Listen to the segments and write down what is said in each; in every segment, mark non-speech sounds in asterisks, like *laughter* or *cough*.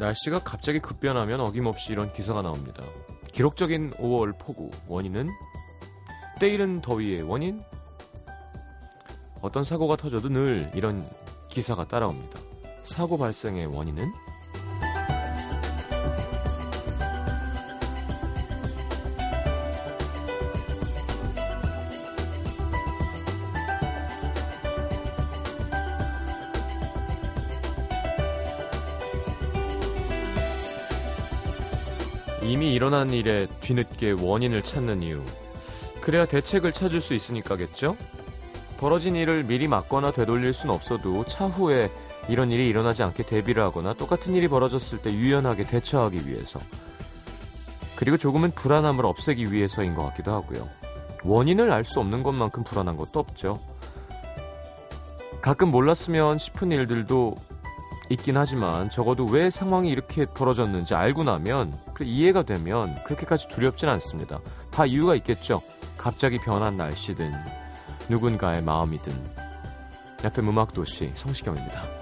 날씨가 갑자기 급변하면 어김없이 이런 기사가 나옵니다. 기록적인 5월 폭우 원인은 때이른 더위의 원인 어떤 사고가 터져도 늘 이런 기사가 따라옵니다. 사고 발생의 원인은 일어난 일에 뒤늦게 원인을 찾는 이유. 그래야 대책을 찾을 수 있으니까겠죠? 벌어진 일을 미리 막거나 되돌릴 순 없어도 차후에 이런 일이 일어나지 않게 대비를 하거나 똑같은 일이 벌어졌을 때 유연하게 대처하기 위해서. 그리고 조금은 불안함을 없애기 위해서인 것 같기도 하고요. 원인을 알 수 없는 것만큼 불안한 것도 없죠. 가끔 몰랐으면 싶은 일들도 있긴 하지만 적어도 왜 상황이 이렇게 벌어졌는지 알고 나면 그 이해가 되면 그렇게까지 두렵진 않습니다. 다 이유가 있겠죠. 갑자기 변한 날씨든 누군가의 마음이든. FM 음악도시 성시경입니다.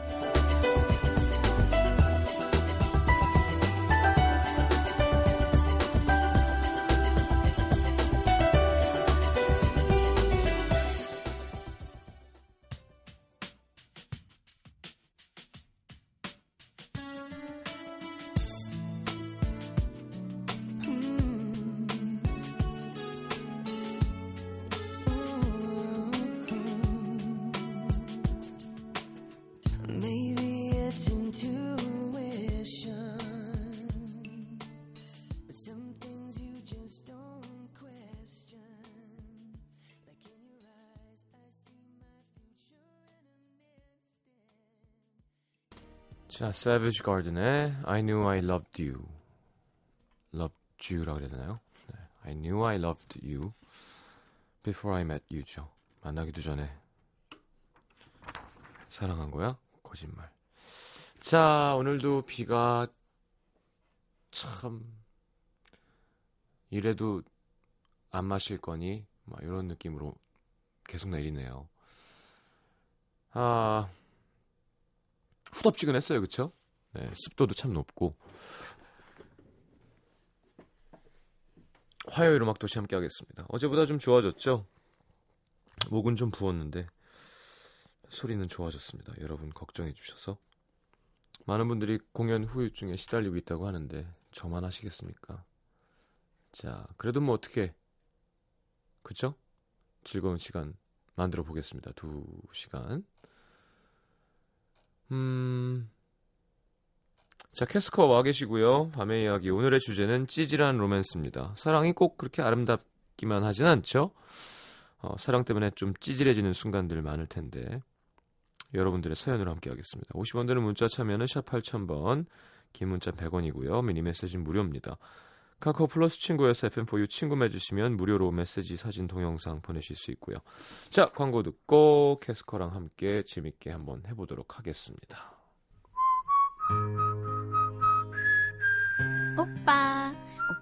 Savage Garden의 I Knew I Loved You. Loved You라고 그래야 되나요? 네. I Knew I Loved You Before I Met You죠. 만나기도 전에 사랑한 거야? 거짓말. 자, 오늘도 비가 참 이래도 안 마실 거니? 막 이런 느낌으로 계속 내리네요. 아, 후덥지근했어요, 그쵸? 네, 습도도 참 높고. 화요일 음악 도시 함께 하겠습니다. 어제보다 좀 좋아졌죠? 목은 좀 부었는데 소리는 좋아졌습니다. 여러분 걱정해 주셔서. 많은 분들이 공연 후유증에 시달리고 있다고 하는데 저만 하시겠습니까? 자, 그래도 뭐 어떻게 그쵸? 즐거운 시간 만들어 보겠습니다. 두 시간. 음. 자, 캐스커 와 계시고요. 밤의 이야기. 오늘의 주제는 찌질한 로맨스입니다. 사랑이 꼭 그렇게 아름답기만 하진 않죠? 어, 사랑 때문에 좀 찌질해지는 순간들 많을 텐데. 여러분들의 사연으로 함께 하겠습니다. 50원 되는 문자 참여는 샵 8000번, 긴 문자 100원이고요. 미니 메시지는 무료입니다. 카카오 플러스 친구에서 FM4U 친구 맺으시면 무료로 메시지, 사진, 동영상 보내실 수 있고요. 자, 광고 듣고 캐스커랑 함께 재밌게 한번 해보도록 하겠습니다.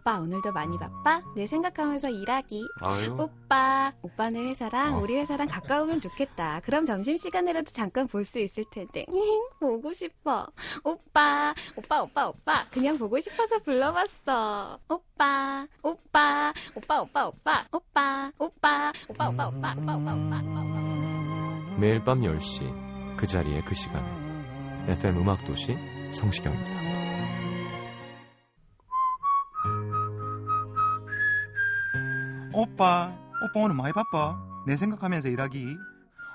오빠 오늘도 많이 바빠? 내 생각하면서 일하기. 아유. 오빠, 오빠네 회사랑 어. 우리 회사랑 가까우면 좋겠다. 그럼 점심 시간이라도 잠깐 볼 수 있을 텐데. 보고 싶어. 오빠, 오빠, 오빠, 오빠. 그냥 보고 싶어서 불러봤어. 오빠, 오빠, 오빠, 오빠, 오빠, 오빠, 오빠, 오빠, 오빠, 오빠, 오빠, 오빠, 오빠, 오빠. 매일 밤 10시 그 자리에 그 시간에 FM 음악도시 성시경입니다. 오빠, 오빠 오늘 많이 바빠. 내 생각하면서 일하기.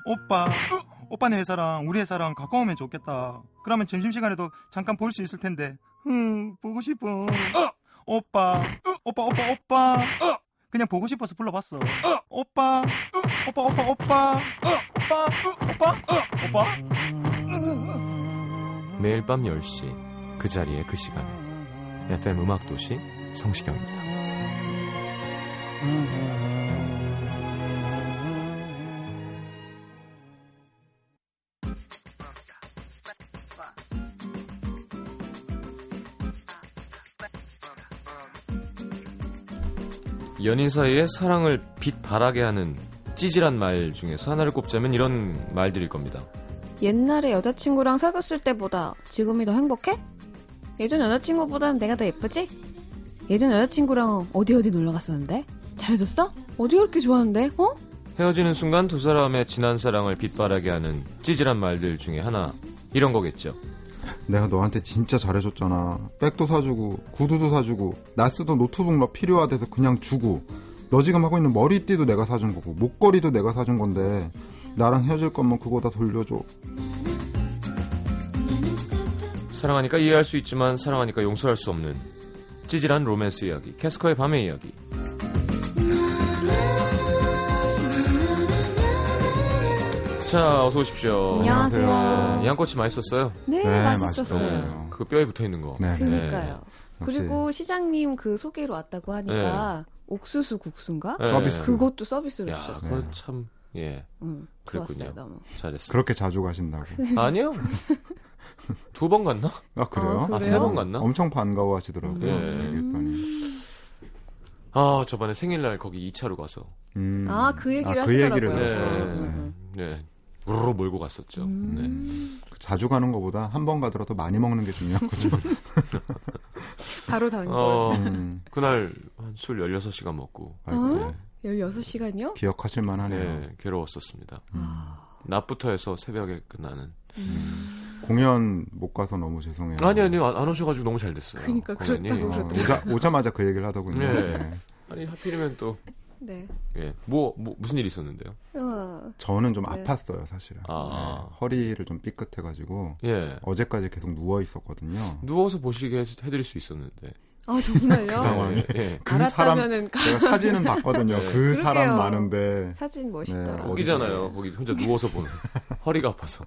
오빠, 으, 오빠네 회사랑 우리 회사랑 가까우면 좋겠다. 그러면 점심시간에도 잠깐 볼 수 있을 텐데. 흠, 보고 싶어. 어, 오빠, 으, 오빠, 오빠, 오빠. 어, 그냥 보고 싶어서 불러봤어. 어, 오빠, 으, 오빠, 오빠, 오빠. 어, 오빠, 으, 오빠, 어, 오빠. 매일 밤 10시 그 자리에 그 시간에 FM 음악도시 성시경입니다. 연인 사이에 사랑을 빛 바라게 하는 찌질한 말 중에서 하나를 꼽자면 이런 말들일 겁니다. 옛날에 여자친구랑 사귀었을 때보다 지금이 더 행복해? 예전 여자친구보다는 내가 더 예쁘지? 예전 여자친구랑 어디 어디 놀러 갔었는데? 잘해줬어? 어디 그렇게 좋아하는데? 어? 헤어지는 순간 두 사람의 지난 사랑을 빛바라게 하는 찌질한 말들 중에 하나 이런 거겠죠. 내가 너한테 진짜 잘해줬잖아. 백도 사주고 구두도 사주고 나 쓰던 노트북 너 필요하대서 그냥 주고 너 지금 하고 있는 머리띠도 내가 사준 거고 목걸이도 내가 사준 건데 나랑 헤어질 거면 그거 다 돌려줘. 사랑하니까 이해할 수 있지만 사랑하니까 용서할 수 없는 찌질한 로맨스 이야기 캐스커의 밤의 이야기 자 어서 오십시오 안녕하세요. 네, 양꼬치 맛있었어요 네, 네, 맛있었어요. 맛있어요. 그 뼈에 붙어 있는 거 네. 그니까요. 역시 그리고 시장님 그 소개로 왔다고 하니까 옥수수 국수인가? 네. 서비스. 그것도 서비스로 야, 주셨어요. 참, 예, 응, 그랬군요. 좋았어요, 너무. 잘했어. 그렇게 자주 가신다고. *laughs* 아니요. 두 번 갔나? 아 그래요? 아, 아, 세번 갔나? 엄청 반가워 하시더라고요. 예. 얘기했더니. 아, 저번에 생일날 거기 2차로 가서. 음. 아, 그 얘기를 아, 그 하시더라고요. 얘기를 네. 음. 네. 네. 우르르 몰고 갔었죠. 네. 음. 그 자주 가는 것보다 한 번 가더라도 많이 먹는 게 중요한 거죠. *laughs* 바로 단골. 어, 음. 그날 한 술 16시간 먹고. 아이고, 어? 네. 16시간이요? 기억하실 만하네요. 네, 괴로웠었습니다. 음. 낮부터 해서 새벽에 끝나는. 공연 못 가서 너무 죄송해요. 아니, 아니, 안, 안 오셔가지고 너무 잘 됐어요. 그러니까. 그렇다고 어. 오자, 오자마자 그 얘기를 하더군요. 네. 네. 아니, 하필이면 또, 네. 예. 뭐, 뭐, 무슨 일이 있었는데요? 어, 저는 좀 네. 아팠어요, 사실은. 아. 네, 허리를 좀 삐끗해가지고 예. 어제까지 계속 누워 있었거든요. 누워서 보시게 해- 해드릴 수 있었는데. 아, 정말요? 그 상황이. 예. 그 사람 알았다면은 가- 제가 사진은 봤거든요. 네. 그 그러게요. 사람 많은데 사진 멋있더라. 네, 웃기잖아요. 거기 혼자 누워서 보는. *laughs* 허리가 아파서.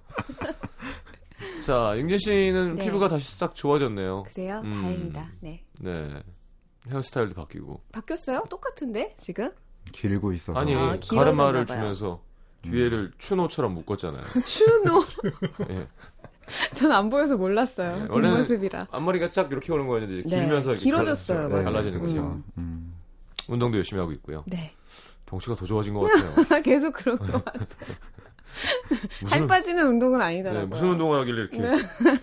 *laughs* 자, 윤진 씨는 네. 피부가 다시 싹 좋아졌네요. 그래요? 음. 다행이다. 네. 네. 헤어스타일도 바뀌고. 바뀌었어요? 똑같은데 지금? 길고 있어서 아니, 아, 길어졌나 가르마를. 주면서 뒤에를 추노처럼 묶었잖아요. *laughs* 추노. *laughs* 예. 전안 보여서 몰랐어요. 네, 그 원래는 모습이라. 앞머리가 쫙 이렇게 오는 거였는데 네, 길면서 이렇게 길어졌어요. 맞아요. 갈라지는 거죠. 음. 음. 운동도 열심히 하고 있고요. 네. 덩치가 더 좋아진 것 같아요. *laughs* 계속 그런 거. 살 빠지는 운동은 아니더라고요. 네, 무슨 운동을 하길래 이렇게 네.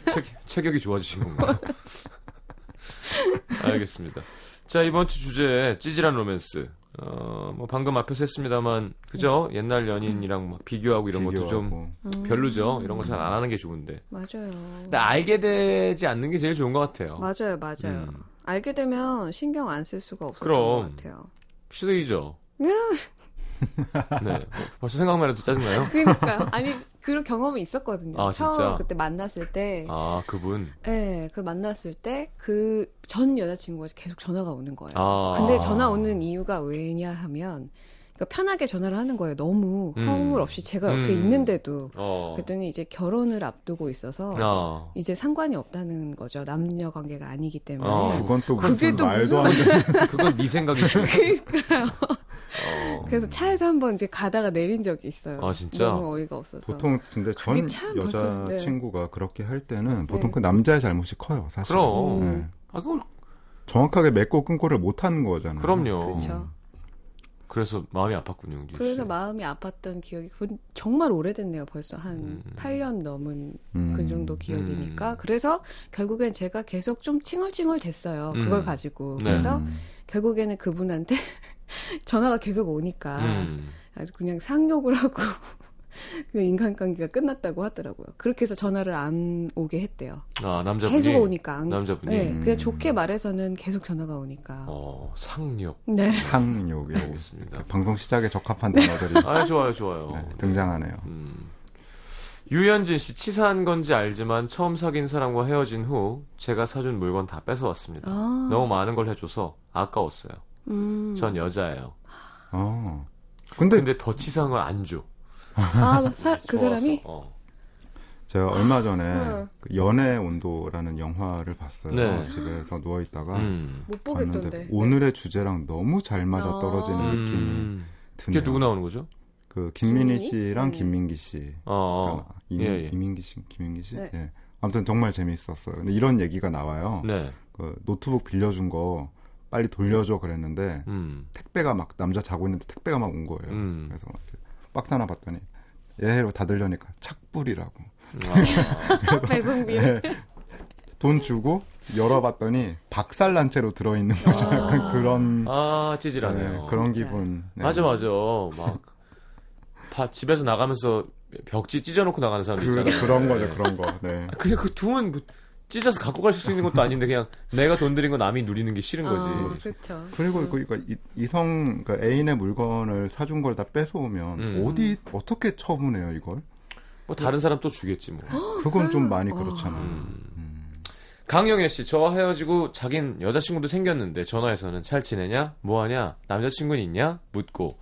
체, 체격이 좋아지신 건가요? 알겠습니다. 자, 이번 주 주제 찌질한 로맨스. 어, 뭐 방금 앞에서 했습니다만 그죠? 옛날 연인이랑 막 비교하고 이런 것도 좀 비교하고. 음. 별로죠. 이런 거 잘 안 하는 게 좋은데. 맞아요. 근데 알게 되지 않는 게 제일 좋은 것 같아요. 맞아요, 맞아요. 음. 알게 되면 신경 안 쓸 수가 그럼. 것 같아요. 시드이죠. 네. 벌써 생각만 해도 짜증나요? 그러니까 아니 그런 경험이 있었거든요. 아, 진짜? 처음 그때 만났을 때, 아, 그분. 네, 그 만났을 때 그 전 여자친구가 계속 전화가 오는 거예요. 아. 근데 전화 오는 이유가 왜냐 하면 그러니까 편하게 전화를 하는 거예요. 너무 음. 허물 없이 제가 옆에 음. 있는데도 어. 그랬더니 이제 결혼을 앞두고 있어서 아. 이제 상관이 없다는 거죠. 남녀 관계가 아니기 때문에. 어. 그건 또 그게 무슨 또 말도 무슨- 안 되는 그건 네 생각이죠. *laughs* 그러니까요. 어. 그래서 차에서 한번 이제 가다가 내린 적이 있어요. 아, 진짜? 너무 어이가 없어서. 보통 근데 전 벌써- 네. 여자친구가 그렇게 할 때는 보통 네. 그 남자의 잘못이 커요 사실 그럼. 네. 아, 그걸 정확하게 맺고 끊고를 못하는 거잖아요 그럼요. 그렇죠. 그래서 마음이 아팠군요. 그래서 마음이 아팠던 기억이 그- 정말 오래됐네요. 벌써 한 음. 8년 넘은 음. 그 정도 기억이니까. 음. 그래서 결국엔 제가 계속 좀 칭얼칭얼 됐어요. 그걸 음. 가지고. 네. 그래서 음. 결국에는 그분한테 *laughs* 전화가 계속 오니까 음. 아주 그냥 상욕을 하고 *laughs* 그냥 인간관계가 끝났다고 하더라고요. 그렇게 해서 전화를 안 오게 했대요. 아, 남자분이. 계속 오니까. 안, 남자분이. 네, 음. 그냥 좋게 말해서는 계속 전화가 오니까. 어, 상력. 네. 상욕이 알겠습니다. 방송 시작에 적합한 단어들이 아, 좋아요, 좋아요. 네, 등장하네요 음. 유현진 씨, 치사한 건지 알지만 처음 사귄 사람과 헤어진 후 제가 사준 물건 다 뺏어왔습니다. 아, 너무 많은 걸 해줘서 아까웠어요. 음. 전 여자예요. 어. 근데, 근데 더 치사한 걸안 줘. 아, 사, 그 좋아서. 사람이? 어. 제가 얼마 전에 응. 그 연애 온도라는 영화를 봤어요. 네. 집에서 누워 있다가 음. 못 봤는데 보겠던데. 오늘의 주제랑 너무 잘 맞아 아. 떨어지는 느낌이 음. 드네요. 그게 누구 나오는 거죠? 그 김민희? 씨랑 음. 김민기 씨. 어. 그러니까 이민, 예, 예. 이민기 씨, 김민기 씨. 네. 예. 아무튼 정말 재밌었어요. 근데 이런 얘기가 나와요. 네. 그 노트북 빌려준 거 빨리 돌려줘 그랬는데 음. 택배가 막 남자 자고 있는데 택배가 막 온 거예요. 음. 그래서 이렇게 박스 하나 봤더니 얘로 다 들려니까 착불이라고. 아. *laughs* 배송비. 예. 돈 주고 열어봤더니 박살난 채로 들어있는 거죠. 약간 그런 아, 네, 찌질하네요. 그런 진짜. 기분. 네. 맞아, 맞아. 막, 다 집에서 나가면서 벽지 찢어놓고 나가는 사람들 그, 있잖아요. 그런 거죠, 그런 거. 네. 그냥 그 돈은 뭐 찢어서 갖고 갈 수 있는 것도 아닌데 그냥 내가 돈 들인 거 남이 누리는 게 싫은 거지. 어, 그렇죠. 그리고 그 이- 이성 그러니까 애인의 물건을 사준 걸 다 뺏어오면 음. 어디 어떻게 처분해요 이걸? 뭐 다른 사람 또 주겠지 뭐. 그건 좀 많이 어. 그렇잖아. 강영애 씨, 저와 헤어지고 자긴 여자친구도 생겼는데 전화해서는 잘 지내냐? 뭐하냐? 남자친구는 있냐? 묻고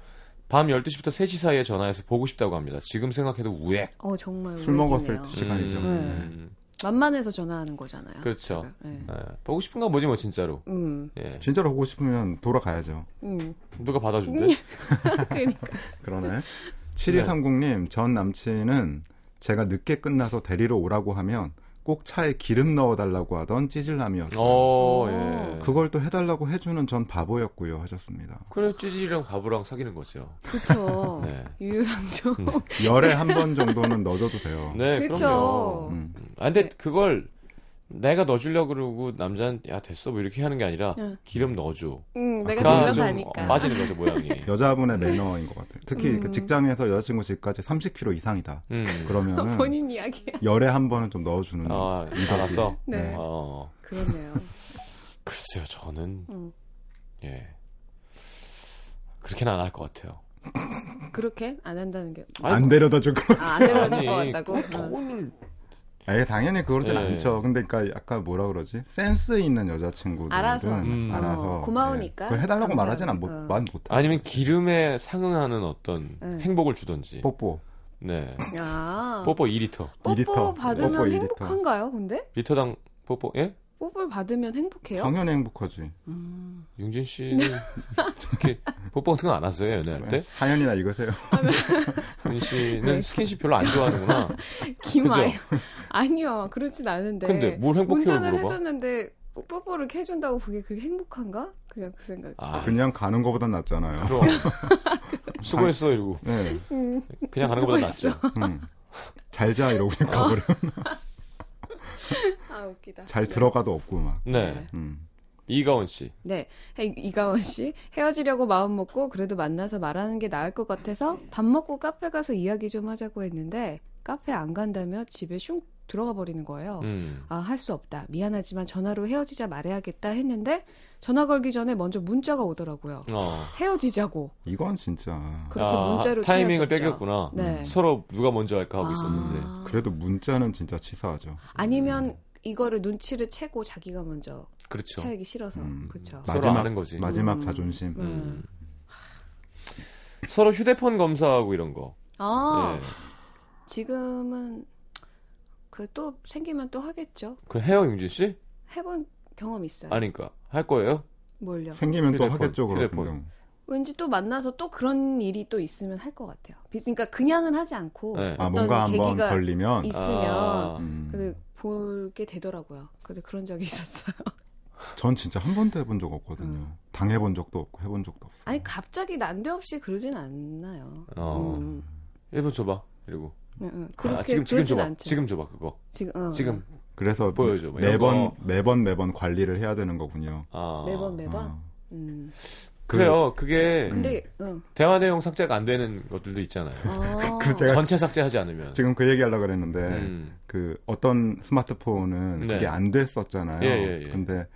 밤 12시부터 3시 사이에 전화해서 보고 싶다고 합니다. 지금 생각해도 우액. 어 정말 술 먹었을 우울해지네요. 시간이죠. 음, 만만해서 전화하는 거잖아요. 그렇죠. 네. 예, 보고 싶은가 보지 뭐 진짜로. 음, 예. 진짜로 보고 싶으면 돌아가야죠. 음. 누가 받아준대? *laughs* 그러니까. 그러네. 7230님, 전 남친은 제가 늦게 끝나서 데리러 오라고 하면 꼭 차에 기름 넣어달라고 하던 찌질남이었어요. 어, 예. 그걸 또 해달라고 해주는 전 바보였고요 하셨습니다. 그래 찌질이랑 바보랑 사귀는 거죠. 그렇죠. *laughs* 네. 유유상종. 열에 한 번 정도는 넣어줘도 돼요. 네, 그쵸. 그럼요. 음. 아, 근데 그걸 내가 넣어주려고 그러고 남자는 야 됐어 뭐 이렇게 하는 게 아니라 응. 기름 넣어줘. 응, 내가 좀 놀러가니까. 어, 빠지는 거죠 모양이. *laughs* 여자분의 매너인 것 같아요. 특히 음. 그 직장에서 여자친구 집까지 30km 이상이다. 음. 그러면은 본인 이야기야. 열에 한 번은 좀 넣어주는. 아. 알았어. 네. 어, 그렇네요. *laughs* 글쎄요, 저는 음. 예 그렇게는 안 할 것 같아요. 그렇게 안 한다는 게. 안 데려다 줄 거. 아, 안 데려줄 아니, 것 같다고? 그 돈을 에 당연히 그러진 네. 않죠. 근데 그러니까 약간 뭐라 그러지? 센스 있는 여자친구들은 알아서. 음. 알아서 어, 고마우니까. 네. 그걸 해달라고. 말하진 않, 못, 어. 말 못해. 아니면 기름에 상응하는 어떤 네. 행복을 주던지. 뽀뽀. 네, 야. 뽀뽀 2리터. 뽀뽀 2리터. 받으면 뽀뽀 2리터. 행복한가요, 근데? 리터당 뽀뽀 예? 뽀뽀를 받으면 행복해요? 당연히 행복하지. 음. 용진 씨는 이렇게 뽀뽀 같은 거 안 하세요 연애할 때? 사연이나 읽으세요. 용진 씨는 네. 스킨십 별로 안 좋아하는구나. 기마요. 아니요, 그렇진 않은데. 근데 뭘 행복해요 운전을 물어봐? 해줬는데 뽀- 뽀뽀를 해준다고 그게 그게 행복한가? 그냥 그 생각. 아, 그냥 가는 거보단 낫잖아요. 그럼 *laughs* 수고했어 이러고 네. 음, 그냥 가는 것보다. 낫죠. 음. 잘자 이러고 그냥 가버려. 아 웃기다. 잘 들어가도 없고 막. 네, 음. 이가원 씨. 네, 헤- 이가원 씨 헤어지려고 마음 먹고 그래도 만나서 말하는 게 나을 것 같아서 밥 먹고 카페 가서 이야기 좀 하자고 했는데 카페 안 간다며 집에 슝 들어가 버리는 거예요. 음. 아, 할 수 없다. 미안하지만 전화로 헤어지자 말해야겠다 했는데 전화 걸기 전에 먼저 문자가 오더라고요. 어. 헤어지자고. 이건 진짜. 그렇게 아, 문자로 타이밍을. 빼겼구나. 네. 서로 누가 먼저 할까 하고 아. 있었는데. 그래도 문자는 진짜 치사하죠. 아니면 이거를 눈치를 채고 자기가 먼저 그렇죠. 차이기 싫어서 음. 그렇죠. 마지막- 아는 거지. 마지막 음. 자존심. 음. 서로 휴대폰 검사하고 이런 거. 아 예. 지금은 그또 생기면 또 하겠죠. 그럼 해요 용진 씨? 해본 경험 있어요. 아니까 할 거예요? 뭘요? 생기면 또 휴대폰, 하겠죠, 그럼. 휴대폰. 왠지 또 만나서 또 그런 일이 또 있으면 할 것 같아요. 비- 그러니까 그냥은 하지 않고 네. 아, 어떤 뭔가 한번 계기가 걸리면. 있으면 아. 음. 보게 되더라고요. 근데 그런 적이 있었어요. *laughs* 전 진짜 한 번도 해본 적 없거든요. 음. 당해본 적도 없고 해본 적도 없어요. 아니 갑자기 난데없이 그러진 않나요. 어. 음, 1분 줘봐. 이러고. 응, 응. 그렇게 아, 지금 지금 줘봐. 않죠. 지금 줘봐 그거. 지금 어, 지금 그래서 보여줘, 뭐 매번 거. 매번 매번 관리를 해야 되는 거군요. 아. 매번 매번. 어. 음. 그래요. 그게 근데 응. 대화 내용 삭제가 안 되는 것들도 있잖아요. 아. *laughs* 그 제가 전체 삭제하지 않으면. 지금 그 얘기 하려고 그랬는데 음. 그 어떤 스마트폰은 네. 그게 안 됐었잖아요. 예, 예, 예. 근데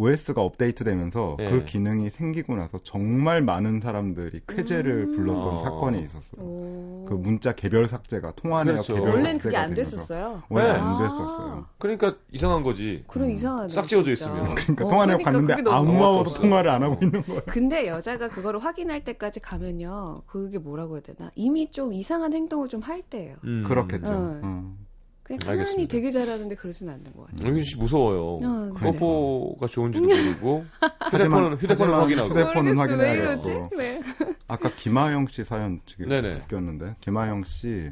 OS가 업데이트 되면서 예. 그 기능이 생기고 나서 정말 많은 사람들이 쾌재를 음. 불렀던 어. 사건이 있었어요. 오. 그 문자 개별 삭제가 통화 내역 그렇죠. 개별 원래는 삭제가 그게 안 됐었어요. 원래 네. 안 아. 됐었어요. 그러니까 이상한 거지. 그런 음. 이상하네. 싹 지워져. 있으면. *laughs* 그러니까 어, 통화 내역 그러니까 봤는데 아무하고도. 통화를 안 하고 있는 거예요. 근데 여자가 그거를 확인할 때까지 가면요. 그게 뭐라고 해야 되나? 이미 좀 이상한 행동을 좀 할 때예요. 음. 그렇겠죠. 어. 어. 그냥 가만히 알겠습니다. 되게 잘하는데 그러진 않는 것 같아요. 용진 씨 무서워요. 어, 그래. 뽀뽀가 좋은지도 모르고 *laughs* 휴대폰은 휴대폰을 하지만 확인하고. 휴대폰은 모르겠어. 왜 확인해야 이러지? 되고. 네. 아까 김하영 씨 사연 지금 네네. 웃겼는데 김하영 씨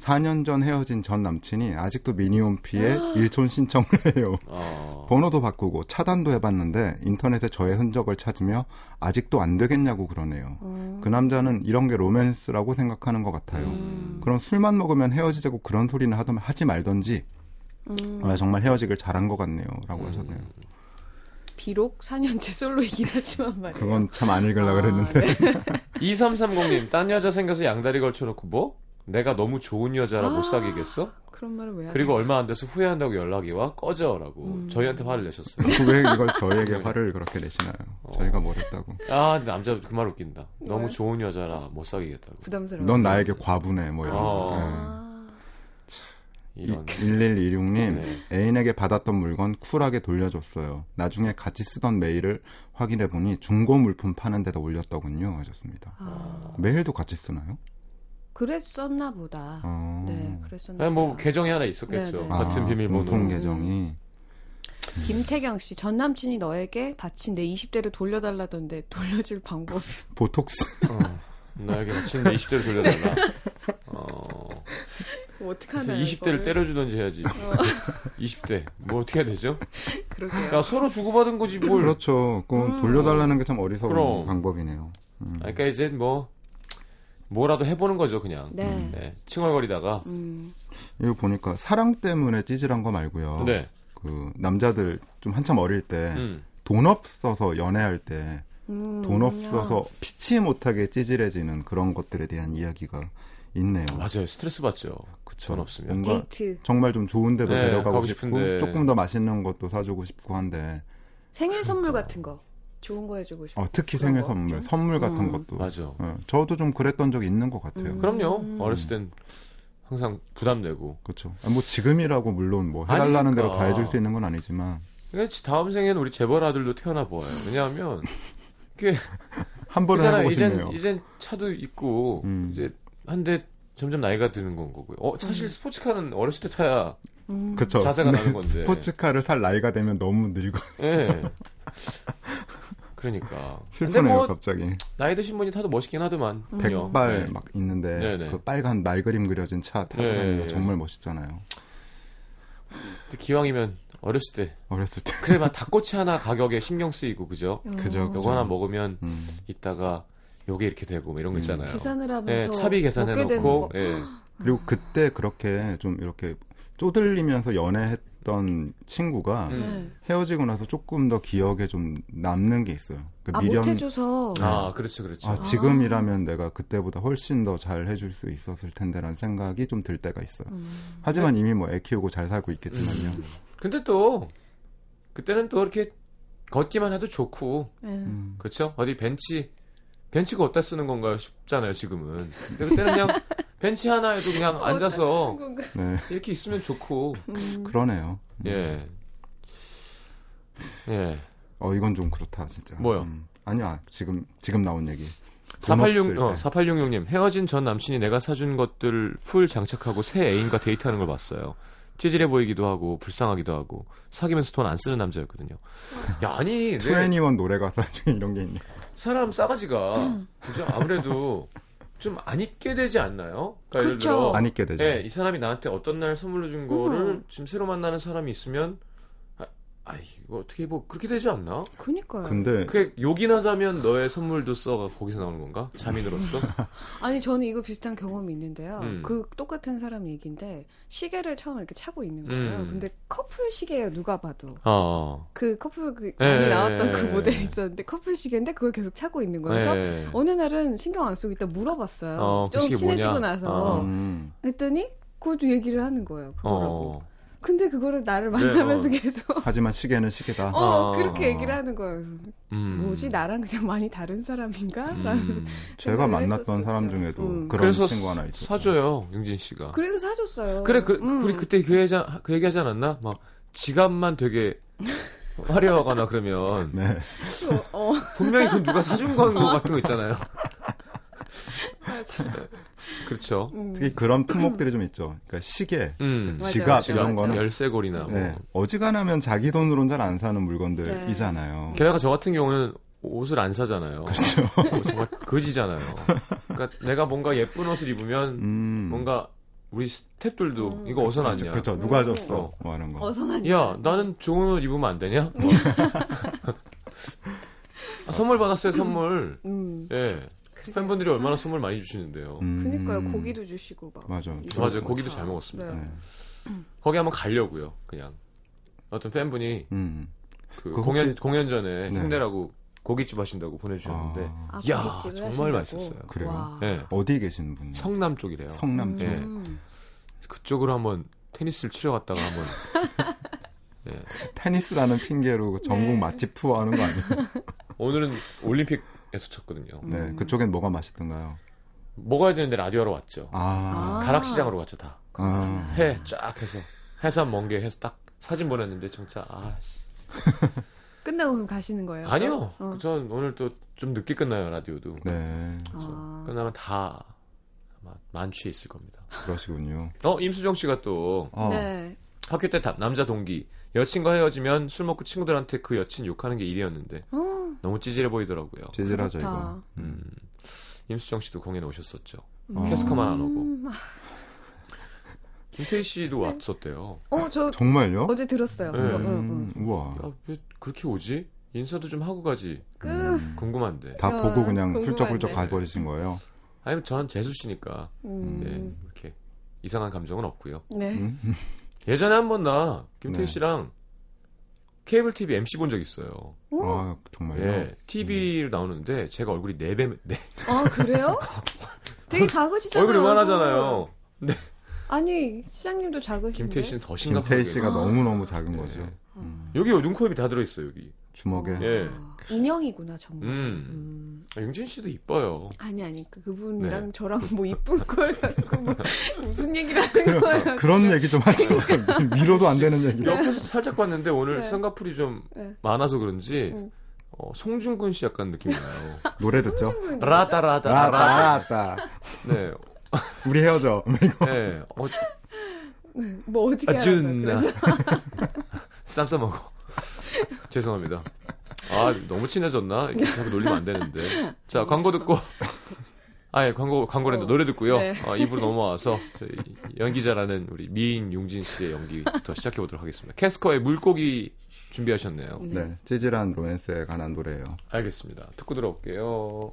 4년 전 헤어진 전 남친이 아직도 미니홈피에 *gasps* 일촌 신청을 해요. 어. 번호도 바꾸고 차단도 해봤는데 인터넷에 저의 흔적을 찾으며 아직도 안 되겠냐고 그러네요. 어. 그 남자는 이런 게 로맨스라고 생각하는 것 같아요. 음. 그럼 술만 먹으면 헤어지자고 그런 소리는 하던 하지 말던지 음, 아, 정말 헤어지길 잘한 것 같네요라고 음. 하셨네요. 비록 4년째 솔로이긴 하지만 말이에요. 그건 참 안 읽으려고 아, 그랬는데 네. *laughs* *laughs* 2330님, 딴 여자 생겨서 양다리 걸쳐놓고 뭐? 내가 너무 좋은 여자라 아. 못 사귀겠어? 그런 말을 왜 그리고 얼마 안 돼서 후회한다고 연락이 와? 꺼져라고 음. 저희한테 화를 내셨어요. *laughs* 왜 이걸 저에게 화를 그렇게 내시나요? 저희가 뭘 했다고? 아, 남자 그 말 웃긴다. 너무 왜? 좋은 여자라 못 사귀겠다고. 부담스러워. 넌 나에게 과분해 뭐 이런 어. 거. 네. 아, 이런. 1126님 네. 애인에게 받았던 물건 쿨하게 돌려줬어요. 나중에 같이 쓰던 메일을 확인해 보니 중고 물품 파는 데다 올렸더군요. 하셨습니다. 아, 메일도 같이 쓰나요? 그랬었나 보다. 어. 네, 그랬었나 아니, 뭐 보다. 계정이 하나 있었겠죠. 네, 네. 같은 아, 비밀번호. 공통 계정이 김태경 씨, 전 남친이 너에게 바친 내 20대를 돌려달라던데 돌려줄 방법. *laughs* 보톡스 어, 나에게 마침 내 20대를 돌려달라. 어, 뭐 그래서 어떡하나요? 20대를 때려주던지 해야지. *laughs* 20대. 뭐 어떻게 해야 되죠? 그러게요. 야, 서로 주고받은 거지 뭘. 그렇죠. 그건 음. 돌려달라는 게 참 어리석은 그럼. 방법이네요. 음. 아, 그러니까 이제 뭐 뭐라도 해보는 거죠 그냥. 네. 네, 칭얼거리다가. 음. 이거 보니까 사랑 때문에 찌질한 거 말고요. 네. 그 남자들 좀 한참 어릴 때 돈 음. 없어서 연애할 때 음, 돈 없어서 피치 못하게 찌질해지는 그런 것들에 대한 이야기가 있네요. 맞아요. 스트레스 받죠. 그쵸. 돈 없으면. 뭔가 데이트. 정말 좀 좋은 데도 네, 데려가고 가고 싶고 싶은데. 조금 더 맛있는 것도 사주고 싶고 한데 생일 선물 같은 거. 좋은 거 해주고 싶어. 어, 특히 생일 거 선물, 좀? 선물 같은 음. 것도 맞아. 예, 저도 좀 그랬던 적이 있는 것 같아요. 음. 그럼요. 어렸을 땐 항상 부담되고. 그렇죠. 아, 뭐 지금이라고 물론 뭐 해달라는 대로 다 아니니까. 해줄 수 있는 건 아니지만 그러니까 다음 생에는 우리 재벌 아들도 태어나 보아요. 왜냐하면 이게 한 번은. 해보고 이젠 싶네요. 이젠 차도 있고 음. 이제 한데 점점 나이가 드는 건 거고요. 어 사실 음. 스포츠카는 어렸을 때 타야 음. 그쵸. 자세가 나는 건데. 스포츠카를 살 나이가 되면 너무 늙어 예. *laughs* 그러니까. *laughs* 슬프네요 뭐 갑자기. 나이 드신 분이 타도 멋있긴 하더만. 백발 네. 막 있는데 네네. 그 빨간 날 그림 그려진 차 타고 네, 다니는 거 네. 정말 멋있잖아요. 기왕이면 어렸을 때 어렸을 때. 그래 막 *laughs* 닭꼬치 하나 가격에 신경 쓰이고 그죠? 음. 그죠, 요거 하나 먹으면 음. 이따가 요게 이렇게 되고 뭐 이런 거 음. 있잖아요. 계산을 하면서 예, 차비 계산해 놓고 거. 예. 그리고 그때 그렇게 좀 이렇게 쪼들리면서 연애했던 친구가 음. 네. 헤어지고 나서 조금 더 기억에 좀 남는 게 있어요. 그아 못해줘서 아, 그렇죠. 그렇죠. 아, 지금이라면 내가 그때보다 훨씬 더 잘 해줄 수 있었을 텐데라는 생각이 좀 들 때가 있어요. 음. 하지만 이미 뭐 애 키우고 잘 살고 있겠지만요. 음. 근데 또 그때는 또 이렇게 걷기만 해도 좋고 네. 음. 그렇죠? 어디 벤치 벤치가 어디다 쓰는 건가 싶잖아요, 지금은. 근데 그때는 그냥 *laughs* 벤치 하나에도 그냥 앉아서 네, 이렇게 있으면 좋고. 음. 그러네요. 음. 예. 예. 어, 이건 좀 그렇다, 진짜. 뭐요? 음. 아니야, 지금, 지금 나온 얘기. 돈 없을 486, 어, 때. 4866님, 헤어진 전 남친이 내가 사준 것들 풀 장착하고 새 애인과 데이트하는 걸 봤어요. 찌질해 보이기도 하고, 불쌍하기도 하고, 사귀면서 돈 안 쓰는 남자였거든요. 야, 아니, 내 투애니원 노래 가사 중에 이런 게 있네. 사람 싸가지가, 그죠? 아무래도 좀 안 입게 되지 않나요? 그러니까 예를 그쵸. 들어, 안 입게 되죠. 예, 이 사람이 나한테 어떤 날 선물로 준 거를 음. 지금 새로 만나는 사람이 있으면, 아, 아 이거 어떻게 뭐, 그렇게 되지 않나? 그니까요. 근데 그게 요긴하다면 너의 선물도 써가 거기서 나오는 건가? 자민으로서? *laughs* 아니 저는 이거 비슷한 경험이 있는데요. 음. 그 똑같은 사람 얘기인데 시계를 처음 이렇게 차고 있는 거예요. 음. 근데 커플 시계예요. 누가 봐도 어. 그 커플 그 예, 많이 예, 나왔던 예, 그 예. 모델 이 있었는데 커플 시계인데 그걸 계속 차고 있는 거예요. 그래서 예. 어느 날은 신경 안 쓰고 있다 물어봤어요. 어, 그좀 시계 친해지고 뭐냐? 나서 어. 음, 했더니 그것도 얘기를 하는 거예요. 그거라고. 어. 근데 그거를 나를 네, 만나면서 어. 계속 하지만 시계는 시계다. 어, 어. 그렇게 얘기를 하는 거예요. 그래서 음. 뭐지 나랑 그냥 많이 다른 사람인가? 라는 음. 제가 생각을 만났던 사람 했었었죠. 중에도 음. 그런 그래서 친구 하나 있었죠. 사줘요, 용진 씨가. 그래서 사줬어요. 그래, 그, 음. 우리 그때 그 얘기, 그 얘기 하지 않았나? 막, 지갑만 되게 *laughs* 화려하거나 그러면, 네. 어, 분명히 그 누가 사준 거 같은 거 있잖아요. *laughs* 맞아. 그렇죠. 음. 특히 그런 품목들이 좀 있죠. 그러니까 시계, 음. 맞아요, 지갑 맞아요, 이런 맞아요. 거는 열쇠고리나 뭐. 네, 어지간하면 자기 돈으로는 잘 안 사는 물건들이잖아요. 게다가 저 같은 경우는 옷을 안 사잖아요. 그렇죠. 뭐 정말 거지잖아요. 그러니까 내가 뭔가 예쁜 옷을 입으면 음. 뭔가 우리 스탭들도 음. 이거 어디서 났냐. 그렇죠. 누가 음. 줬어? 뭐 하는 거. 어서만. 야, 나는 좋은 옷 입으면 안 되냐? 뭐. *laughs* 아, 선물 받았어요, 선물. 음. 예. 팬분들이 얼마나 선물 많이 주시는데요. 음. 그니까요. 고기도 주시고 막. 맞아. 맞아요. 뭐 고기도 다. 잘 먹었습니다. 네. 네. *clears throat* 거기 한번 가려고요. 그냥 어떤 팬분이 음. 그 그 공연 혹시- 공연 전에 네. 힘내라고 고깃집 하신다고 보내주셨는데 아, 아, 이야, 고깃집을 정말 하신다고? 맛있었어요. 그래요? 와. 네. 어디 계시는 분이요? 성남 쪽이래요. 성남 쪽. 예. 음. 그쪽으로 한번 테니스를 치러 갔다가 한번 *laughs* 테니스라는 핑계로 전국 네. 맛집 투어하는 거 아니에요? 오늘은 올림픽 에서 쳤거든요. 음. 네, 그쪽엔 뭐가 맛있던가요? 먹어야 되는데 라디오하러 왔죠. 아, 아. 가락시장으로 갔죠 다. 아. 해쫙 해서 해산 먼게 해서 딱 사진 보냈는데 진짜 아 씨. *laughs* 끝나고 그럼 가시는 거예요? 아니요. 어. 전 오늘 또 좀 늦게 끝나요 라디오도. 네, 그래서 아. 끝나면 다 아마 만취해 있을 겁니다. 그러시군요. 어 임수정 씨가 또 어, 네. 학교 때 다- 남자 동기 여친과 헤어지면 술 먹고 친구들한테 그 여친 욕하는 게 일이었는데 어, 너무 찌질해 보이더라고요. 찌질하죠 이거. 그렇다. 음. 임수정 씨도 공연에 오셨었죠. 어. 캐스커만 안 오고. 음. *laughs* 김태희 씨도 왔었대요. 어, 저 정말요? 어제 들었어요. 네. 응. 음, 우와. 야, 왜 그렇게 오지? 인사도 좀 하고 가지. 그 음, 궁금한데. 다 어, 보고 그냥 궁금한데. 훌쩍훌쩍 가버리신 거예요. 아니면 전 재수 씨니까 음. 네, 이렇게 이상한 감정은 없고요. 네. 음? 예전에 한 번 나 김태희 네. 씨랑 케이블 TV MC 본 적 있어요. 오. 아 정말요? 예, TV로 나오는데 제가 얼굴이 네 배, 네, 아, 그래요? 되게 *laughs* 작으시잖아요. 얼굴 이만하잖아요. 아니, 시장님도 작으신데. 김태희 씨는 더 심각하게. 김태희 씨가 너무 너무 작은 네. 거죠. 음, 여기 눈코입이 다 들어있어요 여기. 주먹에. 예. 아, 인형이구나, 정말. 음. 음. 아, 윤진 씨도 이뻐요. 아니, 아니, 그, 그분이랑 네. 저랑 뭐 이쁜 걸 갖고 뭐 *laughs* 무슨 얘기를 하는 거예요. 그런 얘기 좀 하죠. *laughs* 미뤄도 안 되는 얘기. 옆에서 살짝 봤는데 오늘 네. 쌍꺼풀이 좀 네. 많아서 그런지 음. 어, 송중근 씨 약간 느낌이 나요. *laughs* 노래 듣죠? 라따 라따 라따. 네. 우리 헤어져. 네. 어, 뭐 어떻게 아, 준. 알아요? 그래서 쌈 싸먹어. 죄송합니다. 아, 너무 친해졌나? 이렇게 자꾸 놀리면 안 되는데. 자, 광고 듣고. *laughs* 아, 예, 광고, 광고랜다. 어, 노래 듣고요. 네. 아, 입으로 넘어와서 저희 연기자라는 우리 미인 용진 씨의 연기부터 시작해 보도록 하겠습니다. 캐스커의 물고기 준비하셨네요. 네, 찌질한 로맨스에 관한 노래예요. 알겠습니다. 듣고 들어올게요.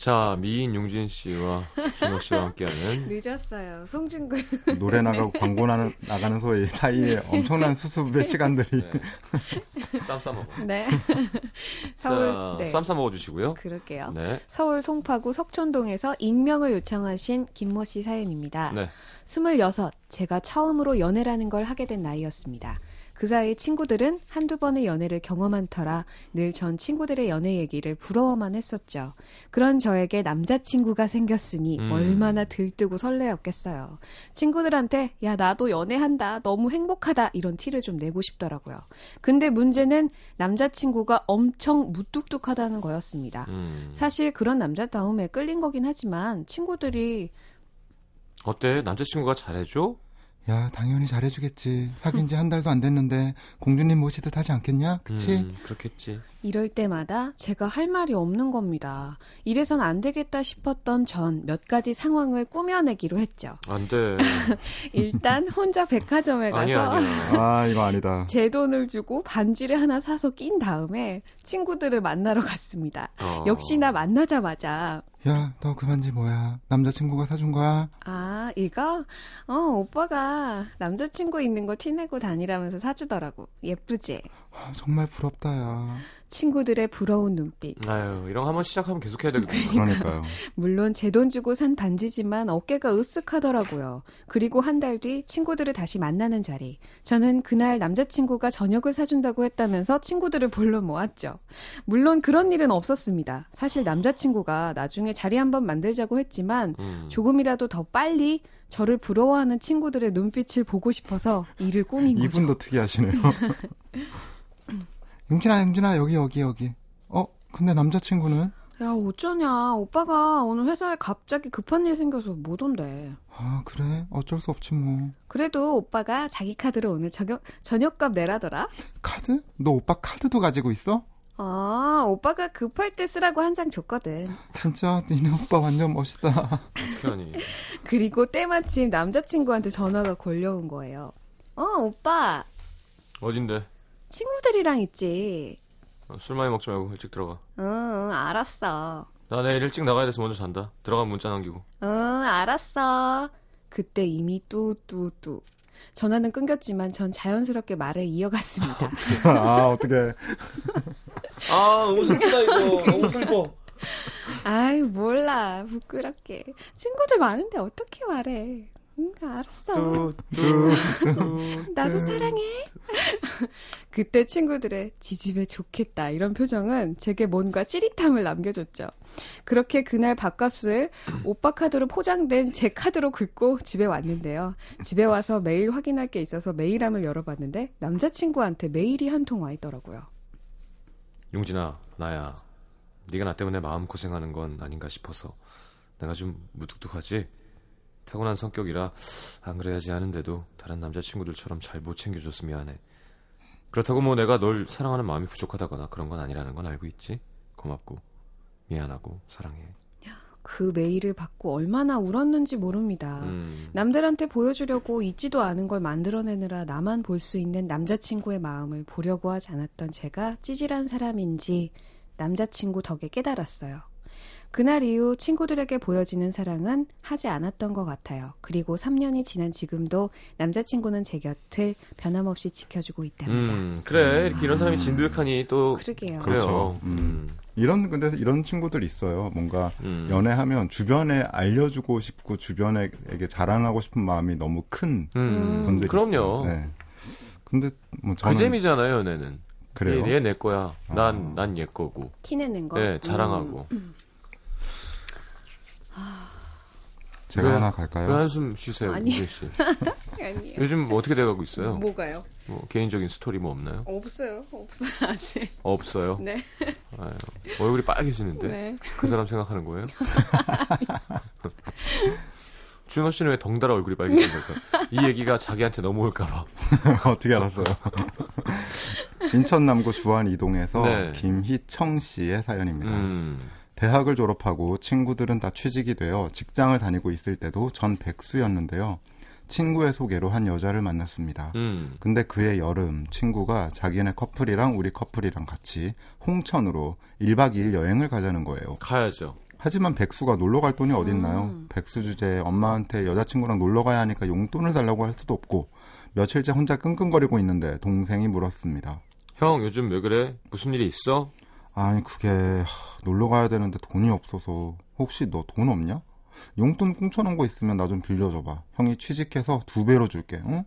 자, 미인 용진 씨와 준호 씨와 함께하는 *laughs* 늦었어요. 송중근. 노래 나가고 광고 나, 나가는 소리 사이에 엄청난 수습의 시간들이 쌈 싸 먹어. 네. *laughs* 자, 서울, 네. 쌈 싸 먹어 주시고요. 그럴게요. 네. 서울 송파구 석촌동에서 익명을 요청하신 김모 씨 사연입니다. 네. 26, 제가 처음으로 연애라는 걸 하게 된 나이였습니다. 그 사이 친구들은 한두 번의 연애를 경험한 터라 늘 전 친구들의 연애 얘기를 부러워만 했었죠. 그런 저에게 남자친구가 생겼으니 음. 얼마나 들뜨고 설레었겠어요. 친구들한테 야 나도 연애한다 너무 행복하다 이런 티를 좀 내고 싶더라고요. 근데 문제는 남자친구가 엄청 무뚝뚝하다는 거였습니다. 음. 사실 그런 남자다움에 끌린 거긴 하지만 친구들이 어때? 남자친구가 잘해줘? 야, 당연히 잘해주겠지. 사귄 지 한 달도 안 됐는데, 공주님 모시듯 하지 않겠냐? 그치? 음, 그렇겠지. 이럴 때마다 제가 할 말이 없는 겁니다. 이래선 안 되겠다 싶었던 전 몇 가지 상황을 꾸며내기로 했죠. 안 돼. *laughs* 일단 혼자 백화점에 가서 아니야, 아니야. 아, 이거 아니다. *laughs* 제 돈을 주고 반지를 하나 사서 낀 다음에 친구들을 만나러 갔습니다. 어. 역시나 만나자마자 야, 너그 반지 뭐야? 남자친구가 사준 거야? 아 이거 어 오빠가 남자친구 있는 거 티내고 다니라면서 사주더라고 예쁘지? 아, 정말 부럽다, 야. 친구들의 부러운 눈빛 아유, 이런 거 한번 시작하면 계속 해야 되거든. 그러니까요. 물론 제 돈 주고 산 반지지만 어깨가 으쓱하더라고요. 그리고 한 달 뒤 친구들을 다시 만나는 자리. 저는 그날 남자친구가 저녁을 사준다고 했다면서 친구들을 불러 모았죠. 물론 그런 일은 없었습니다. 사실 남자친구가 나중에 자리 한번 만들자고 했지만 음. 조금이라도 더 빨리 저를 부러워하는 친구들의 눈빛을 보고 싶어서 일을 꾸민 거죠. 이분도 특이하시네요. *laughs* 용진아, 용진아, 여기, 여기, 여기. 어, 근데 남자친구는? 야 어쩌냐. 오빠가 오늘 회사에 갑자기 급한 일 생겨서 못 온대. 아, 그래? 어쩔 수 없지, 뭐. 그래도 오빠가 자기 카드로 오늘 저녁, 저녁값 내라더라? 카드? 너 오빠 카드도 가지고 있어? 아, 오빠가 급할 때 쓰라고 한 장 줬거든. 진짜, 니네 오빠 완전 멋있다. 하니? *laughs* 그리고 때마침 남자친구한테 전화가 걸려온 거예요. 어, 오빠, 어딘데? 친구들이랑 있지. 어, 술 많이 먹지 말고 일찍 들어가. 응, 응, 알았어. 나 내일 일찍 나가야 돼서 먼저 잔다. 들어가면 문자 남기고. 응, 알았어. 그때 이미 뚜뚜뚜. 전화는 끊겼지만 전 자연스럽게 말을 이어갔습니다. *laughs* 아, 어떡해. *laughs* 아, 너무 슬프다, 이거. 너무 슬퍼. *laughs* 아이, 몰라. 부끄럽게. 친구들 많은데 어떻게 말해. 응, 알았어. 뚜, 뚜, 뚜. *laughs* 나도 사랑해. *laughs* 그때 친구들의 지집에 좋겠다 이런 표정은 제게 뭔가 찌릿함을 남겨줬죠. 그렇게 그날 밥값을 오빠 카드로 포장된 제 카드로 긁고 집에 왔는데요. 집에 와서 메일 확인할 게 있어서 메일함을 열어봤는데 남자친구한테 메일이 한 통 와 있더라고요. 용진아, 나야. 네가 나 때문에 마음 고생하는 건 아닌가 싶어서 내가 좀 무뚝뚝하지. 타고난 성격이라 안 그래야지 하는데도 다른 남자친구들처럼 잘 못 챙겨줘서 미안해. 그렇다고 뭐 내가 널 사랑하는 마음이 부족하다거나 그런 건 아니라는 건 알고 있지. 고맙고 미안하고 사랑해. 그 메일을 받고 얼마나 울었는지 모릅니다. 음. 남들한테 보여주려고 있지도 않은 걸 만들어내느라 나만 볼 수 있는 남자친구의 마음을 보려고 하지 않았던 제가 찌질한 사람인지 남자친구 덕에 깨달았어요. 그날 이후 친구들에게 보여지는 사랑은 하지 않았던 것 같아요. 그리고 3년이 지난 지금도 남자친구는 제 곁을 변함없이 지켜주고 있답니다. 음, 그래. 이렇게 이런 사람이 진득하니 또 그러게요. 그렇죠. 음. 이런, 근데 이런 친구들 있어요. 뭔가 음. 연애하면 주변에 알려주고 싶고 주변에게 자랑하고 싶은 마음이 너무 큰 음. 분들이 그럼요. 있어요. 네. 근데 뭐 저는 그 재미잖아요, 연애는. 그래요. 얘 내 거야. 난, 아. 난얘 거고. 티내는 거. 네, 자랑하고. 제가 왜- 하나 왜 갈까요? 한숨 쉬세요, 아니. 이재 씨? *laughs* 음. 아니에요. 요즘 뭐 어떻게 돼가고 있어요? 뭐, 뭐가요? 개인적인 스토리 뭐 없나요? 없어요. 없어요. *laughs* 아직. 없어요. 네. 아유, 얼굴이 빨개지는데 네. 그 사람 생각하는 거예요? *laughs* 준호 씨는 왜 덩달아 얼굴이 빨개진 걸까? 이 얘기가 자기한테 넘어올까봐. 어떻게 알았어요? 인천 남구 주안 이동에서 네. 김희청 씨의 사연입니다. 음, 대학을 졸업하고 친구들은 다 취직이 되어 직장을 다니고 있을 때도 전 백수였는데요. 친구의 소개로 한 여자를 만났습니다. 음. 근데 그해 여름 친구가 자기네 커플이랑 우리 커플이랑 같이 홍천으로 1박 2일 여행을 가자는 거예요. 가야죠. 하지만 백수가 놀러 갈 돈이 어딨나요? 음. 백수 주제에 엄마한테 여자친구랑 놀러 가야 하니까 용돈을 달라고 할 수도 없고 며칠째 혼자 끙끙거리고 있는데 동생이 물었습니다. 형, 요즘 왜 그래? 무슨 일이 있어? 아니 그게 하, 놀러 가야 되는데 돈이 없어서 혹시 너 돈 없냐? 용돈 꽁쳐놓은 거 있으면 나 좀 빌려줘봐. 형이 취직해서 두 배로 줄게. 응?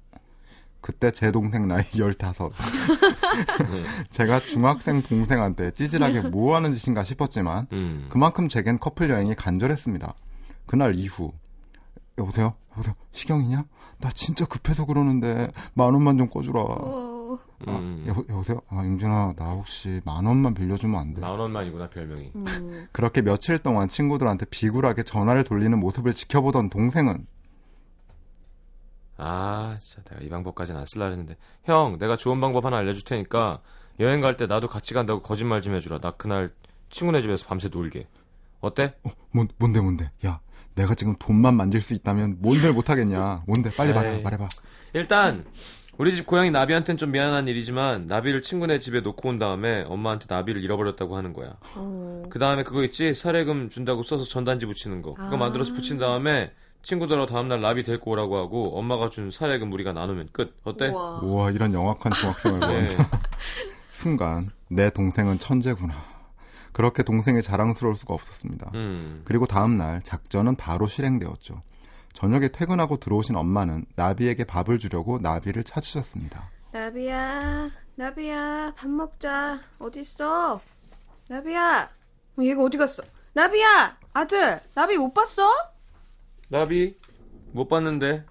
그때 제 동생 나이 *laughs* 15. *laughs* 제가 중학생 동생한테 찌질하게 뭐 하는 짓인가 싶었지만 음. 그만큼 제겐 커플 여행이 간절했습니다. 그날 이후 여보세요? 여보세요? 시경이냐? 나 진짜 급해서 그러는데 만 원만 좀 꺼주라. 어, 아, 음. 여, 여보세요? 아 용진아 나 혹시 만 원만 빌려주면 안 돼? 만 원만이구나, 별명이. 음. 그렇게 며칠 동안 친구들한테 비굴하게 전화를 돌리는 모습을 지켜보던 동생은 아, 아 진짜 내가 이 방법까지는 안 쓸라 했는데 형 내가 좋은 방법 하나 알려줄 테니까 여행 갈 때 나도 같이 간다고 거짓말 좀 해주라 나 그날 친구네 집에서 밤새 놀게 어때? 뭔, 뭔데 뭔데? 야, 내가 지금 돈만 만질 수 있다면 뭔들 못하겠냐? 뭔데? 빨리 말해, 에이. 말해봐. 일단 우리 집 고양이 나비한테는 좀 미안한 일이지만 나비를 친구네 집에 놓고 온 다음에 엄마한테 나비를 잃어버렸다고 하는 거야 어. 그 다음에 그거 있지 사례금 준다고 써서 전단지 붙이는 거 그거 아. 만들어서 붙인 다음에 친구들하고 다음날 나비 데리고 오라고 하고 엄마가 준 사례금 우리가 나누면 끝 어때? 우와. 우와, 이런 영악한 중학생을 본. *laughs* 네. *laughs* 순간 내 동생은 천재구나. 그렇게 동생이 자랑스러울 수가 없었습니다. 음. 그리고 다음 날 작전은 바로 실행되었죠. 저녁에 퇴근하고 들어오신 엄마는 나비에게 밥을 주려고 나비를 찾으셨습니다. 나비야, 나비야, 밥 먹자. 어딨어? 나비야, 어, 얘가 어디 갔어? 나비야, 아들, 나비 못 봤어? 나비 못 봤는데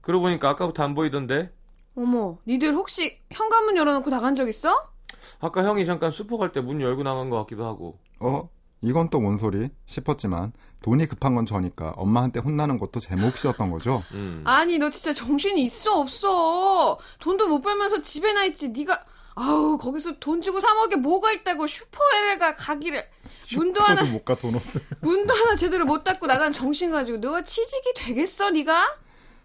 그러고 보니까 아까부터 안 보이던데 어머, 니들 혹시 현관문 열어놓고 나간 적 있어? 아까 형이 잠깐 슈퍼 갈때 문 열고 나간 것 같기도 하고 어? 이건 또 뭔 소리? 싶었지만 돈이 급한 건 저니까 엄마한테 혼나는 것도 제 몫이었던 거죠. 음. 아니, 너 진짜 정신이 있어, 없어? 돈도 못 벌면서 집에나 있지. 네가 아우, 거기서 돈 주고 사 먹게 뭐가 있다고 슈퍼에가 가기를. 문도 하나, 못가 돈 없어. *laughs* 문도 하나 제대로 못 닫고 나간 정신 가지고 너가 취직이 되겠어, 네가?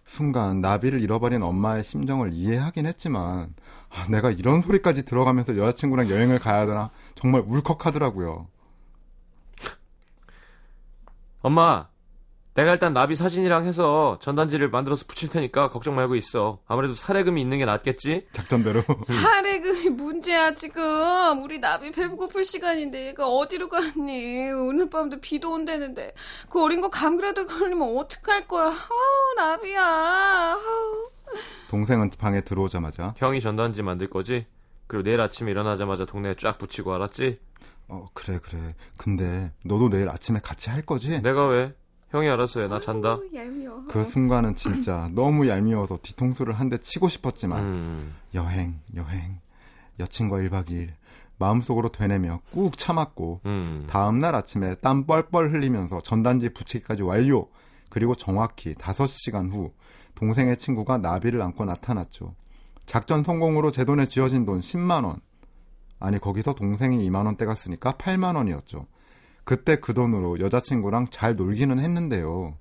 순간 나비를 잃어버린 엄마의 심정을 이해하긴 했지만 아, 내가 이런 소리까지 들어가면서 여자친구랑 여행을 가야 되나 정말 울컥하더라고요. 엄마 내가 일단 나비 사진이랑 해서 전단지를 만들어서 붙일 테니까 걱정 말고 있어 아무래도 사례금이 있는 게 낫겠지? 작전대로 *laughs* 사례금이 문제야 지금 우리 나비 배 고플 시간인데 얘가 어디로 갔니 오늘 밤도 비도 온다는데 그 어린 거 감기라도 걸리면 어떡할 거야 아우 나비야 아우. 동생은 방에 들어오자마자 형이 전단지 만들 거지? 그리고 내일 아침에 일어나자마자 동네에 쫙 붙이고 알았지? 어 그래 그래 근데 너도 내일 아침에 같이 할 거지? 내가 왜? 형이 알아서 해. 나 잔다. 얄미워 그 순간은 진짜 *laughs* 너무 얄미워서 뒤통수를 한 대 치고 싶었지만 음. 여행 여행 여친과 1박 2일 마음속으로 되뇌며 꾹 참았고 음. 다음날 아침에 땀 뻘뻘 흘리면서 전단지 붙이기까지 완료. 그리고 정확히 5시간 후 동생의 친구가 나비를 안고 나타났죠. 작전 성공으로 제 돈에 쥐어진 돈 10만 원. 아니 거기서 동생이 2만 원 떼갔으니까 8만 원이었죠. 그때 그 돈으로 여자친구랑 잘 놀기는 했는데요.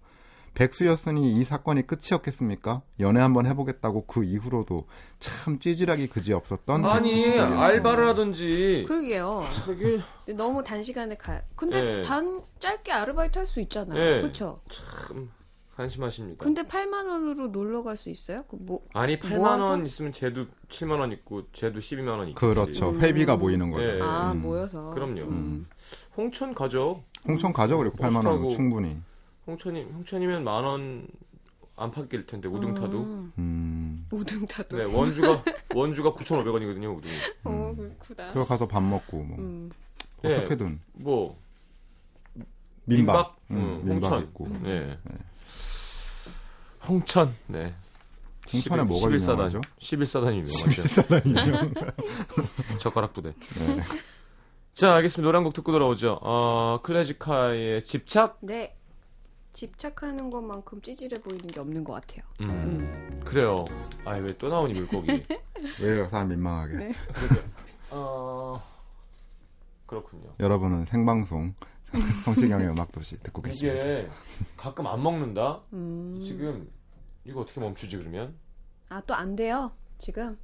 백수였으니 이 사건이 끝이었겠습니까? 연애 한번 해보겠다고 그 이후로도 참 찌질하기 그지 없었던 아니. 알바를 하든지 그러게요 저기 너무 단시간에 가 근데 예. 단 짧게 아르바이트 할 수 있잖아요 예. 그렇죠 참 한심하십니다. 근데 8만 원으로 놀러 갈 수 있어요 그 뭐 아니 8만 모아서? 원 있으면 쟤도 7만 원 있고 쟤도 12만 원 있지. 그렇죠. 회비가 모이는 거죠. 예. 아, 음. 모여서. 그럼요. 음. 홍천 가죠. 홍천 가죠 그리고 버스 8만 원. 충분히. 홍천이 홍천이면 만 원 안팎일 텐데 우등 타도. 음, 음. 우등 타도. 네 원주가 원주가 9,500원이거든요 우등. *laughs* 어, 그렇구나. 그거 가서 밥 먹고 뭐 음. 예. 어떻게든 뭐 민박, 민박? 홍천. 있고 네. 홍천. 네. 홍천에 뭐가 11사단. 유명하죠? 11사단이 유명하죠. *laughs* 젓가락 부대. 네. 자, 알겠습니다. 노래 한 곡 듣고 돌아오죠. 어, 클래지카의 집착? 네. 집착하는 것만큼 찌질해 보이는 게 없는 것 같아요. 음, 그래요. 아, 왜 또 나오니, 물고기. *laughs* 왜 이렇게 사람 민망하게? 네. 어, 그렇군요. 여러분은 생방송 성시경의 음악도시 듣고 계십니다. 이게 가끔 안 먹는다? 음. 지금, 이거 어떻게 멈추지, 그러면? 아, 또 안 돼요. 지금.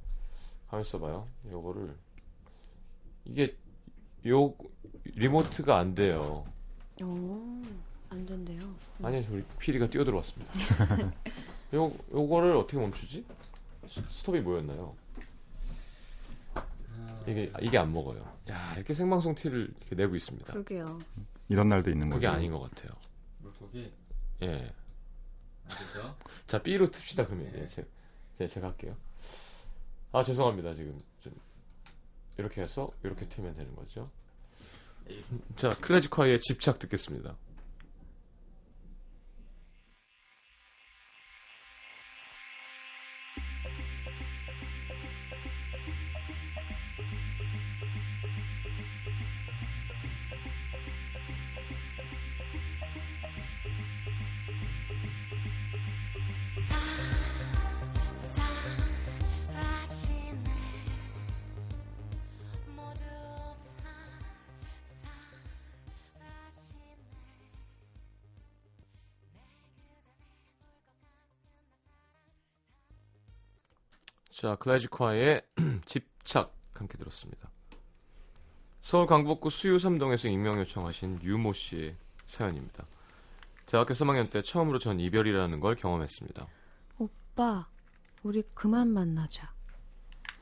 가만 있어봐요. 요거를. 이게, 요, 리모트가 안 돼요. 어, 안 된대요. 아니, 우리 피리가 뛰어들어왔습니다. *laughs* 요, 요거를 어떻게 멈추지? 스- 스톱이 뭐였나요? 이게, 이게 안 먹어요. 야, 이렇게 생방송 티를 이렇게 내고 있습니다. 그러게요. 이런 날도 있는 거죠. 그게 아닌 것 같아요. 물고기 예. 아니죠? 자, B로 틉시다, 그러면. 예, 제, 제, 제가 할게요. 아, 죄송합니다. 지금 좀 이렇게 해서 이렇게 틀면 되는 거죠. 자, 클래지콰이의 집착 듣겠습니다. 자, 클래지콰의 *clears throat* 집착 함께 들었습니다. 서울 강북구 수유삼동에서 익명 요청하신 유모 씨의 사연입니다. 대학교 3학년 때 처음으로 전 이별이라는 걸 경험했습니다. 오빠, 우리 그만 만나자.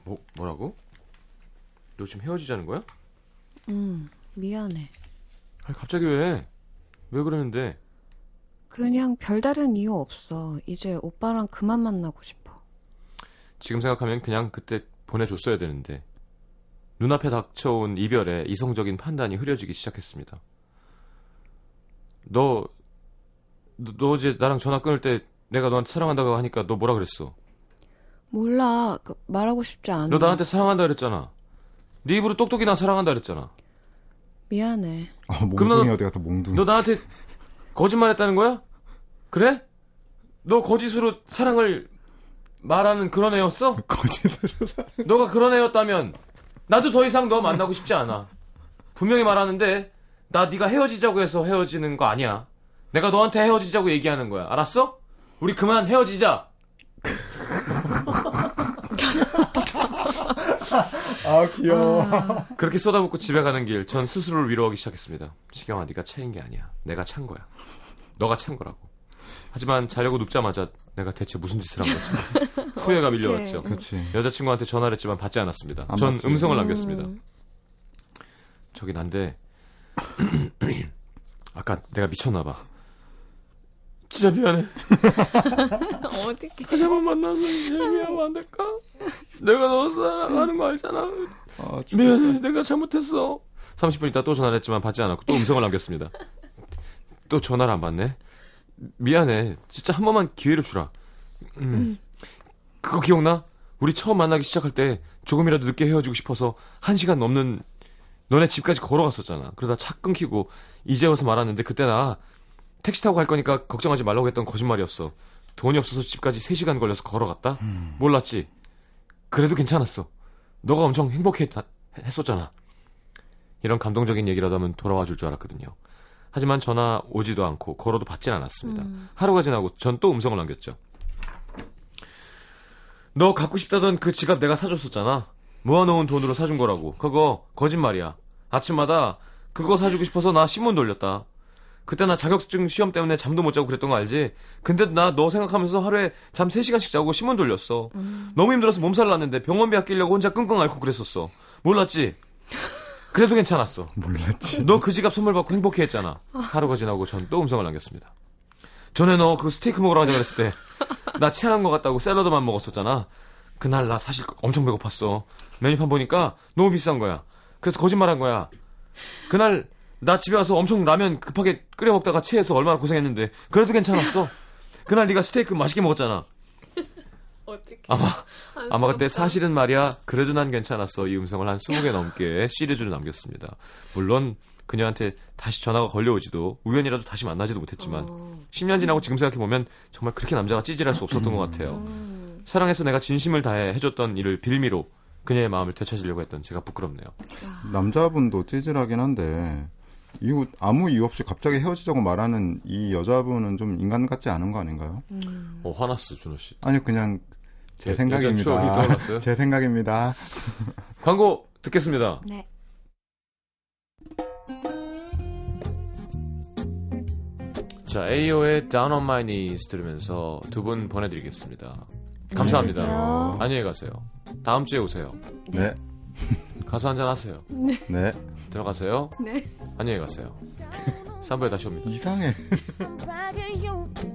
뭐, 뭐라고? 너 지금 헤어지자는 거야? 응, 미안해. 아니, 갑자기 왜? 왜 그러는데? 그냥 별다른 이유 없어. 이제 오빠랑 그만 만나고 싶어. 지금 생각하면 그냥 그때 보내줬어야 되는데 눈앞에 닥쳐온 이별에 이성적인 판단이 흐려지기 시작했습니다. 너, 너, 너 어제 나랑 전화 끊을 때 내가 너한테 사랑한다고 하니까 너 뭐라 그랬어? 몰라, 그, 말하고 싶지 않아. 너 나한테 사랑한다 그랬잖아. 네 입으로 똑똑히 나 사랑한다 그랬잖아. 미안해. 아, 그럼 몽둥이 너- 어디 가서 몽둥이. 너 나한테 거짓말했다는 거야? 그래? 너 거짓으로 사랑을 말하는 그런 애였어? *laughs* 거짓으로 사. 너가 그런 애였다면 나도 더 이상 너 만나고 싶지 않아. 분명히 말하는데 나 네가 헤어지자고 해서 헤어지는 거 아니야. 내가 너한테 헤어지자고 얘기하는 거야. 알았어? 우리 그만 헤어지자. *laughs* 아 귀여워. 그렇게 쏟아붓고 집에 가는 길 전 스스로를 위로하기 시작했습니다. 시경아 네가 차인 게 아니야. 내가 찬 거야. 너가 찬 거라고. 하지만 자려고 눕자마자 내가 대체 무슨 짓을 한 거지? *laughs* 후회가 밀려왔죠. 그렇지. 여자친구한테 전화를 했지만 받지 않았습니다. 안전 받지. 음성을 음. 남겼습니다. 저기 난데 *clears throat* 아까 내가 미쳤나 봐. 진짜 미안해. *laughs* 어떻게? 다시 한번 만나서 얘기하면 안 될까? 내가 너 사랑하는 거 알잖아. 아, 미안해. 내가 잘못했어. 30분 있다 또 전화를 했지만 받지 않았고 또 음성을 남겼습니다. 또 전화를 안 받네. 미안해. 진짜 한 번만 기회를 주라. 음. 그거 기억나? 우리 처음 만나기 시작할 때 조금이라도 늦게 헤어지고 싶어서 한 시간 넘는 너네 집까지 걸어갔었잖아. 그러다 차 끊기고 이제 와서 말았는데 그때 나 택시 타고 갈 거니까 걱정하지 말라고 했던 거짓말이었어. 돈이 없어서 집까지 3시간 걸려서 걸어갔다? 몰랐지? 그래도 괜찮았어. 너가 엄청 행복했었잖아. 이런 감동적인 얘기라도 하면 돌아와 줄 줄 알았거든요. 하지만 전화 오지도 않고 걸어도 받진 않았습니다. 하루가 지나고 전 또 음성을 남겼죠. 너 갖고 싶다던 그 지갑 내가 사줬었잖아. 모아놓은 돈으로 사준 거라고. 그거 거짓말이야. 아침마다 그거 사주고 싶어서 나 신문 돌렸다. 그때 나 자격증 시험 때문에 잠도 못 자고 그랬던 거 알지? 근데 나 너 생각하면서 하루에 잠 3시간씩 자고 신문 돌렸어. 너무 힘들어서 몸살 났는데 병원비 아끼려고 혼자 끙끙 앓고 그랬었어. 몰랐지? 그래도 괜찮았어. 몰랐지. 너 그 지갑 선물 받고 행복해 했잖아. 하루가 지나고 전 또 음성을 남겼습니다. 전에 너 그 스테이크 먹으러 가자 그랬을 때 나 체한 것 같다고 샐러드만 먹었었잖아. 그날 나 사실 엄청 배고팠어. 메뉴판 보니까 너무 비싼 거야. 그래서 거짓말한 거야. 그날 나 집에 와서 엄청 라면 급하게 끓여 먹다가 체해서 얼마나 고생했는데 그래도 괜찮았어. 그날 네가 스테이크 맛있게 먹었잖아. *laughs* 어떻게? 아마 아마 그때 사실은 말이야 그래도 난 괜찮았어 이 음성을 한 20개 넘게 시리즈로 남겼습니다. 물론 그녀한테 다시 전화가 걸려오지도 우연이라도 다시 만나지도 못했지만 어. 10년 지나고 지금 생각해 보면 정말 그렇게 남자가 찌질할 수 없었던 것 같아요. 사랑해서 내가 진심을 다해 해줬던 일을 빌미로 그녀의 마음을 되찾으려고 했던 제가 부끄럽네요. 남자분도 찌질하긴 한데 이거 아무 이유 없이 갑자기 헤어지자고 말하는 이 여자분은 좀 인간 같지 않은 거 아닌가요? 어 화났어 준호 씨. 아니 그냥 제 여- 여자 추억이 생각입니다. *laughs* 제 생각입니다. 광고 듣겠습니다. 네. 자 AO의 Down on My Knees 들으면서 두 분 보내드리겠습니다. 감사합니다. 안녕히 안녕히 가세요. 다음 주에 오세요. 네, *laughs* 가서 한잔 하세요. 네. 들어가세요. 네. 안녕히 가세요. *laughs* 3부에 다시 옵니다. 이상해. *laughs*